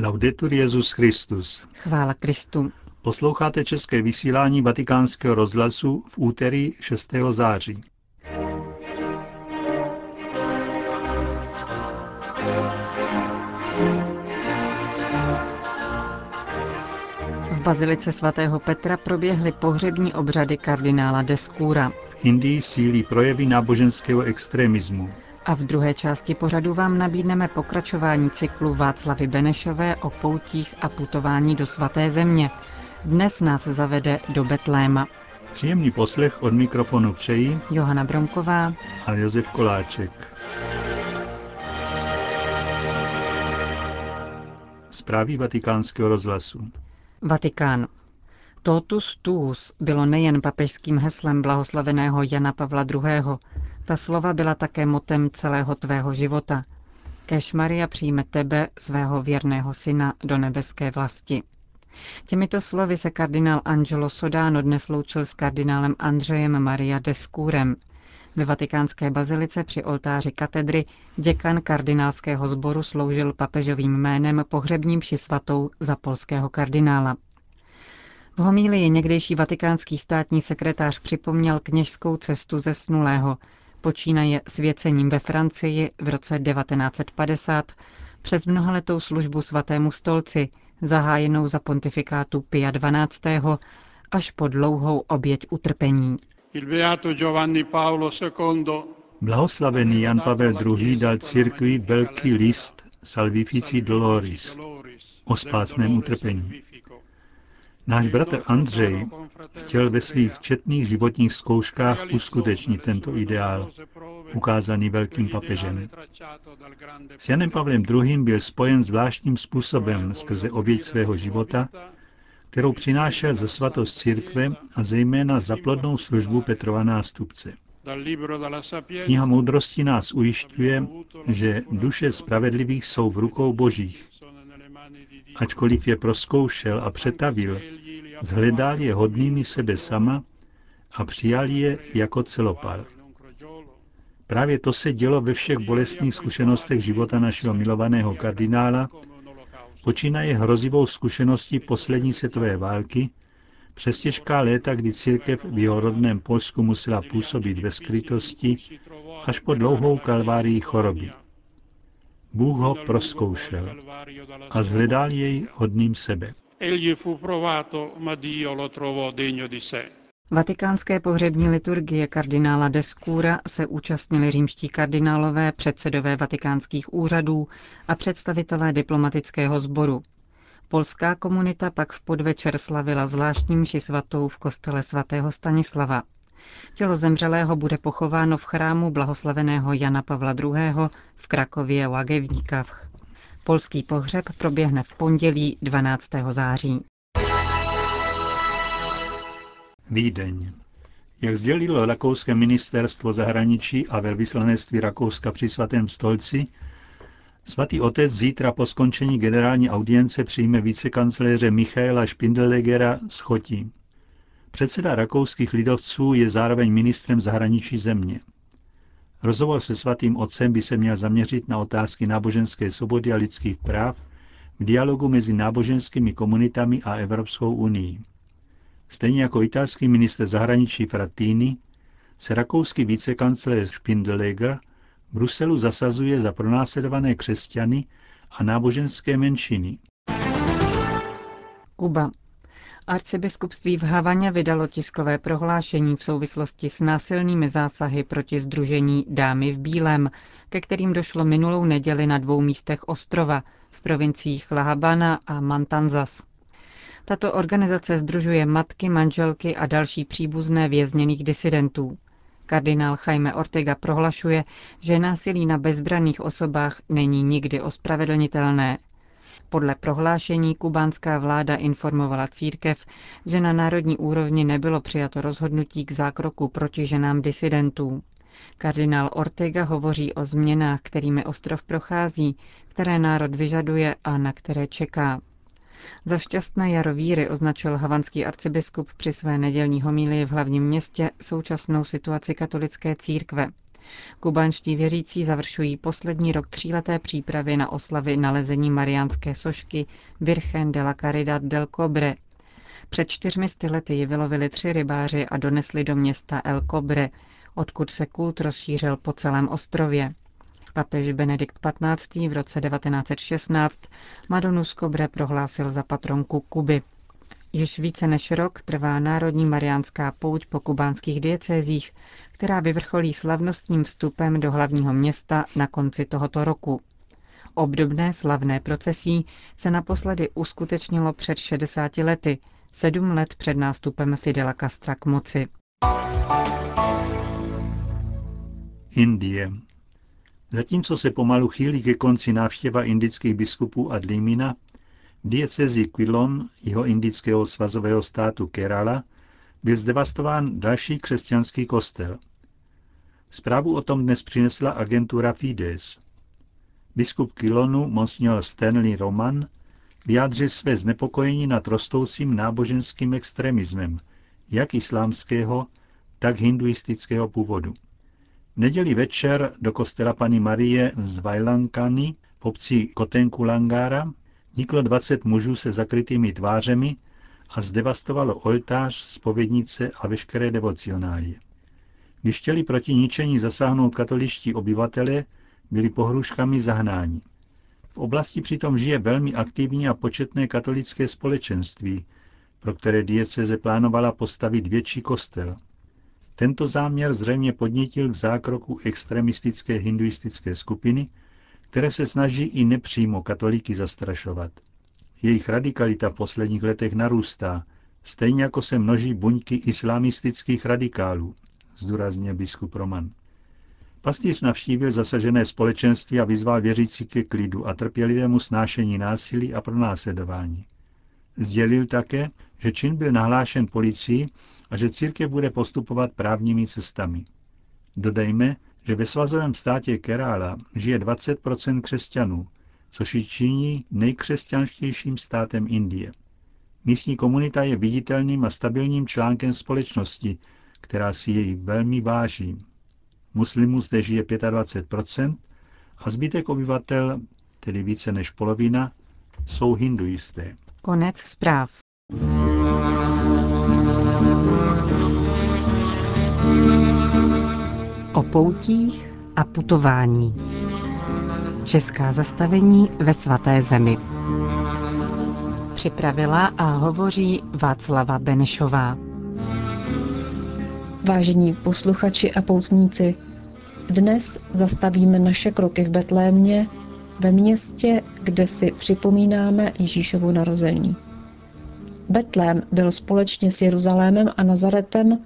Laudetur Jezus Christus. Chvála Kristu. Posloucháte české vysílání Vatikánského rozhlasu v úterý 6. září. V bazilice svatého Petra proběhly pohřební obřady kardinála Deskůra. V Indii sílí projevy náboženského extremismu. A v druhé části pořadu vám nabídneme pokračování cyklu Václavy Benešové o poutích a putování do svaté země. Dnes nás zavede do Betléma. Příjemný poslech od mikrofonu přejí Johana Bromková a Josef Koláček. Zprávy vatikánského rozhlasu. Vatikán. Totus tuus bylo nejen papežským heslem blahoslaveného Jana Pavla II. Ta slova byla také motem celého tvého života. Kež Maria přijme tebe, svého věrného syna, do nebeské vlasti. Těmito slovy se kardinál Angelo Sodano dnes loučil s kardinálem Andřejem Maria Deskůrem. Ve vatikánské bazilice při oltáři katedry děkan kardinálského sboru sloužil papežovým jménem pohřebním ši svatou za polského kardinála. V homílii někdejší vatikánský státní sekretář připomněl kněžskou cestu ze snulého, počínaje svěcením ve Francii v roce 1950 přes mnohaletou službu svatému stolci, zahájenou za pontifikátu Pia XII. až po dlouhou oběť utrpení. Blahoslavený Jan Pavel II. dal církvi velký list Salvifici Doloris o spásném utrpení. Náš bratr Andřej chtěl ve svých četných životních zkouškách uskutečnit tento ideál, ukázaný velkým papežem. S Janem Pavlem II. byl spojen zvláštním způsobem skrze oběť svého života, kterou přinášel ze svatost církve a zejména za plodnou službu Petrova nástupce. Kniha moudrosti nás ujišťuje, že duše spravedlivých jsou v rukou božích. Ačkoliv je proskoušel a přetavil, zhledal je hodnými sebe sama a přijal je jako celopal. Právě to se dělo ve všech bolestných zkušenostech života našeho milovaného kardinála, počínaje hrozivou zkušeností poslední světové války, přes těžká léta, kdy církev v jeho rodném Polsku musela působit ve skrytosti, až po dlouhou kalvárii choroby. Bůh ho proskoušel a zhledal jej hodným sebe. Vatikánské pohřební liturgie kardinála Deskůra se účastnili římští kardinálové, předsedové vatikánských úřadů a představitelé diplomatického sboru. Polská komunita pak v podvečer slavila zvláštní mši svatou v kostele svatého Stanislava. Tělo zemřelého bude pochováno v chrámu blahoslaveného Jana Pavla II. v Krakově Łagewnikach. Polský pohřeb proběhne v pondělí 12. září. Vídeň. Jak sdělilo Rakouské ministerstvo zahraničí a velvyslanectví Rakouska při svatém stolci, svatý otec zítra po skončení generální audience přijme vicekancléře Michaela Spindelegera z Chotí. Předseda rakouských lidovců je zároveň ministrem zahraničí země. Rozhovor se svatým otcem by se měl zaměřit na otázky náboženské svobody a lidských práv v dialogu mezi náboženskými komunitami a Evropskou unii. Stejně jako italský minister zahraničí Frattini se rakouský vicekancléř Spindeleger v Bruselu zasazuje za pronásledované křesťany a náboženské menšiny. Kuba. Arcibiskupství v Havaně vydalo tiskové prohlášení v souvislosti s násilnými zásahy proti združení Dámy v Bílém, ke kterým došlo minulou neděli na dvou místech ostrova v provinciích La Habana a Mantanzas. Tato organizace združuje matky, manželky a další příbuzné vězněných disidentů. Kardinál Jaime Ortega prohlašuje, že násilí na bezbraných osobách není nikdy ospravedlnitelné. Podle prohlášení kubánská vláda informovala církev, že na národní úrovni nebylo přijato rozhodnutí k zákroku proti ženám disidentů. Kardinál Ortega hovoří o změnách, kterými ostrov prochází, které národ vyžaduje a na které čeká. Za šťastné jaro víry označil havanský arcibiskup při své nedělní homílii v hlavním městě současnou situaci katolické církve. Kubanští věřící završují poslední rok tříleté přípravy na oslavy nalezení mariánské sošky Virgen de la Caridad del Cobre. Před čtyřmi lety ji vylovili tři rybáři a donesli do města El Cobre, odkud se kult rozšířil po celém ostrově. Papež Benedikt XV. v roce 1916 Madonu z Cobre prohlásil za patronku Kuby. Již více než rok trvá Národní mariánská pouť po kubánských diecézích, která vyvrcholí slavnostním vstupem do hlavního města na konci tohoto roku. Obdobné slavné procesí se naposledy uskutečnilo před 60 lety, sedm let před nástupem Fidela Castra k moci. Indie. Zatímco se pomalu chýlí ke konci návštěva indických biskupů a Dlimina, v diecezi Quilon, jeho indického svazového státu Kerala, byl zdevastován další křesťanský kostel. Zprávu o tom dnes přinesla agentura Fides. Biskup Kilonu, monsignor Stanley Roman, vyjádřil své znepokojení nad rostoucím náboženským extremismem, jak islámského, tak hinduistického původu. V neděli večer do kostela paní Marie z Vajlankany v obci Kotenkulangára vniklo 20 mužů se zakrytými tvářemi a zdevastovalo oltář, spovědnice a veškeré devocionálie. Když chtěli proti ničení zasáhnout katoličtí obyvatele, byli pohruškami zahnáni. V oblasti přitom žije velmi aktivní a početné katolické společenství, pro které dieceze plánovala postavit větší kostel. Tento záměr zřejmě podnítil k zákroku extremistické hinduistické skupiny, které se snaží i nepřímo katolíky zastrašovat. Jejich radikalita v posledních letech narůstá, stejně jako se množí buňky islamistických radikálů, zdůrazně biskup Roman. Pastýř navštívil zasažené společenství a vyzval věřící ke klidu a trpělivému snášení násilí a pronásledování. Sdělil také, že čin byl nahlášen policii a že církev bude postupovat právními cestami. Dodejme, že ve svazovém státě Kerála žije 20% křesťanů, což ji činí nejkřesťanštějším státem Indie. Místní komunita je viditelným a stabilním článkem společnosti, která si jej velmi váží. Muslimů zde žije 25% a zbytek obyvatel, tedy více než polovina, jsou hinduisté. Konec zpráv. O poutích a putování. Česká zastavení ve svaté zemi. Připravila a hovoří Václava Benešová. Vážení posluchači a poutníci, dnes zastavíme naše kroky v Betlémě, ve městě, kde si připomínáme Ježíšovu narození. Betlém byl společně s Jeruzalémem a Nazaretem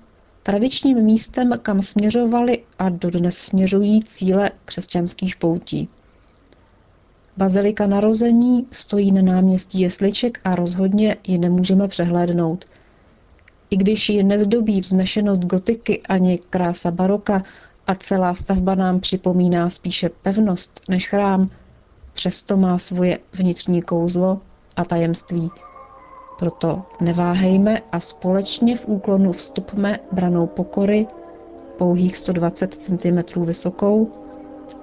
tradičním místem, kam směřovali a dodnes směřují cíle křesťanských poutí. Bazilika narození stojí na náměstí Jesliček a rozhodně ji nemůžeme přehlédnout. I když ji nezdobí vznešenost gotiky ani krása baroka a celá stavba nám připomíná spíše pevnost než chrám, přesto má svoje vnitřní kouzlo a tajemství – proto neváhejme a společně v úklonu vstupme branou pokory, pouhých 120 cm vysokou,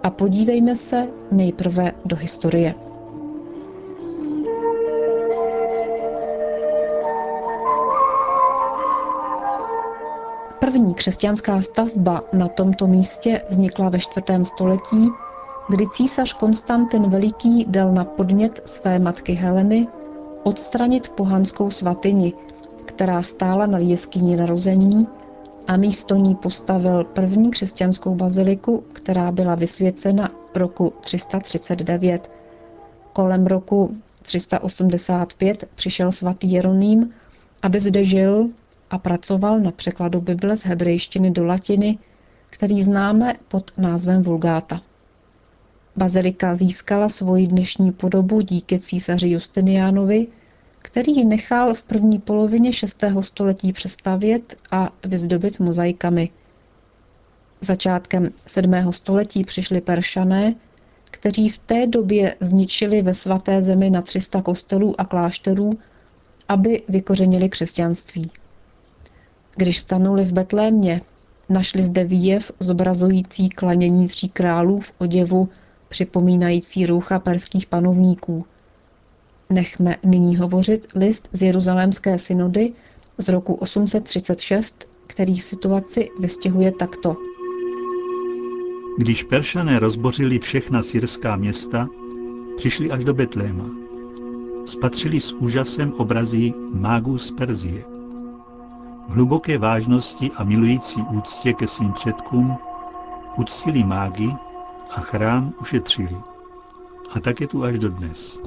a podívejme se nejprve do historie. První křesťanská stavba na tomto místě vznikla ve čtvrtém století, kdy císař Konstantin Veliký dal na podnět své matky Heleny odstranit pohanskou svatyni, která stála na jeskyni narození a místo ní postavil první křesťanskou baziliku, která byla vysvěcena roku 339. Kolem roku 385 přišel svatý Jeroným, aby zde žil a pracoval na překladu Bible z hebrejštiny do latiny, který známe pod názvem Vulgáta. Bazilika získala svoji dnešní podobu díky císaři Justiniánovi, který nechal v první polovině 6. století přestavět a vyzdobit mozaikami. Začátkem 7. století přišli Peršané, kteří v té době zničili ve svaté zemi na 300 kostelů a klášterů, aby vykořenili křesťanství. Když stanuli v Betlémě, Našli zde výjev zobrazující klanění tří králů v oděvu, připomínající roucha perských panovníků. Nechme nyní hovořit list z Jeruzalémské synody z roku 836, který situaci vystěhuje takto. Když Peršané rozbořili všechna syrská města, přišli až do Betléma. Spatřili s úžasem obrazy mágů z Perzie. V hluboké vážnosti a milující úctě ke svým předkům uctili mágy a chrám ušetřili. A tak je tu až dodnes.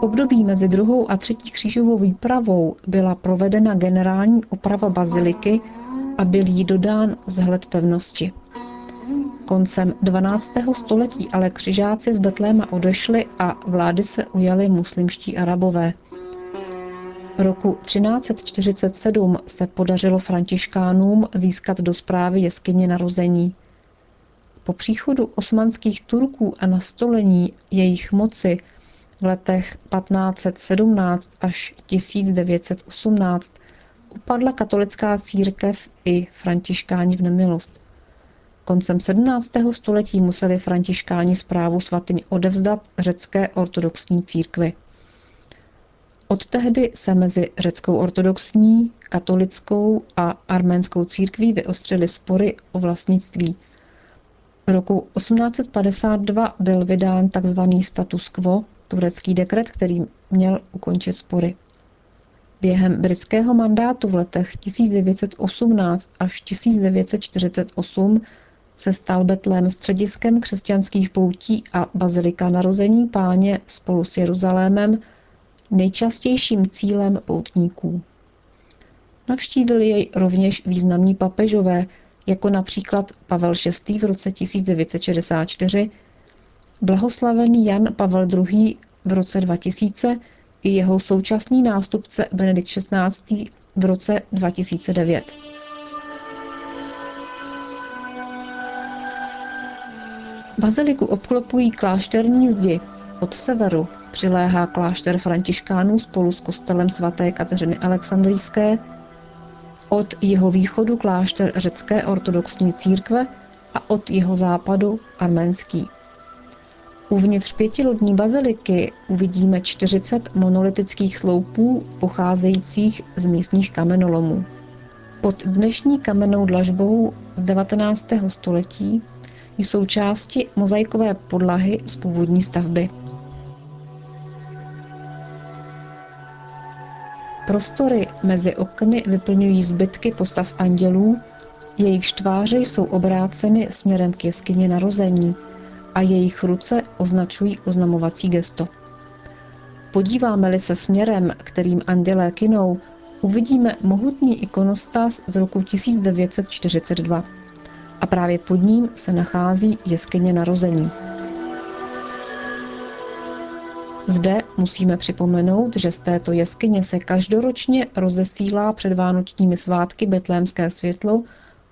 Období mezi druhou a třetí křížovou výpravou byla provedena generální oprava baziliky a byl jí dodán vzhled pevnosti. Koncem 12. století ale křižáci z Betléma odešli a vlády se ujali muslimští arabové. Roku 1347 se podařilo františkánům získat do zprávy jeskyně narození. Po příchodu osmanských Turků a nastolení jejich moci v letech 1517 až 1918 upadla katolická církev i františkáni v nemilost. Koncem 17. století museli františkáni zprávu svatyň odevzdat řecké ortodoxní církvi. Od tehdy se mezi řeckou ortodoxní, katolickou a arménskou církví vyostřily spory o vlastnictví. Roku 1852 byl vydán tzv. status quo, turecký dekret, který měl ukončit spory. Během britského mandátu v letech 1918 až 1948 se stal Betlém střediskem křesťanských poutí a bazilika narození páně spolu s Jeruzalémem nejčastějším cílem poutníků. Navštívili jej rovněž významní papežové, jako například Pavel VI. v roce 1964, blahoslavený Jan Pavel II. v roce 2000 i jeho současný nástupce Benedikt XVI. v roce 2009. Baziliku obklopují klášterní zdi. Od severu přiléhá klášter františkánů spolu s kostelem svaté Kateřiny Alexandrijské, od jeho východu klášter řecké ortodoxní církve a od jeho západu arménský. Uvnitř pětilodní baziliky uvidíme 40 monolitických sloupů pocházejících z místních kamenolomů. Pod dnešní kamennou dlažbou z 19. století jsou části mozaikové podlahy z původní stavby. Prostory mezi okny vyplňují zbytky postav andělů, jejich tváře jsou obráceny směrem k jeskyně narození a jejich ruce označují oznamovací gesto. Podíváme-li se směrem, kterým andělé kinou, uvidíme mohutný ikonostas z roku 1942 a právě pod ním se nachází jeskyně narození. Zde musíme připomenout, že z této jeskyně se každoročně rozesílá před vánočními svátky betlémské světlo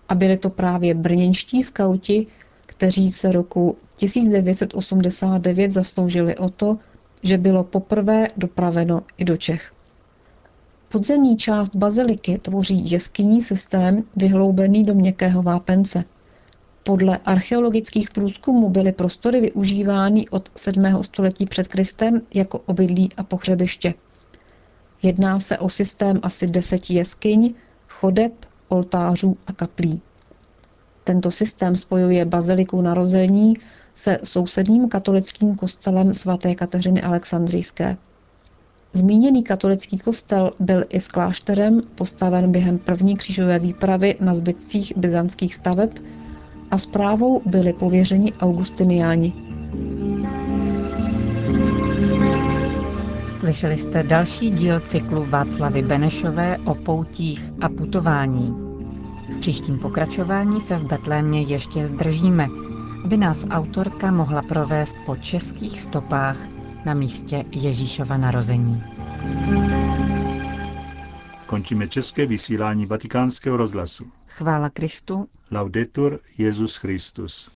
a byli to právě brněnští skauti, kteří se roku 1989 zasloužili o to, že bylo poprvé dopraveno i do Čech. Podzemní část baziliky tvoří jeskyní systém vyhloubený do měkkého vápence – podle archeologických průzkumů byly prostory využívány od 7. století před Kristem jako obydlí a pohřebiště. Jedná se o systém asi deseti jeskyň, chodeb, oltářů a kaplí. Tento systém spojuje baziliku narození se sousedním katolickým kostelem svaté Kateřiny Alexandrijské. Zmíněný katolický kostel byl i s klášterem postaven během první křížové výpravy na zbytcích byzantských staveb a zprávou byli pověřeni augustiniáni. Slyšeli jste další díl cyklu Václavy Benešové o poutích a putování. V příštím pokračování se v Betlémě ještě zdržíme, aby nás autorka mohla provést po českých stopách na místě Ježíšova narození. Končíme české vysílání vatikánského rozhlasu. Chvála Kristu. Laudetur Jezus Christus.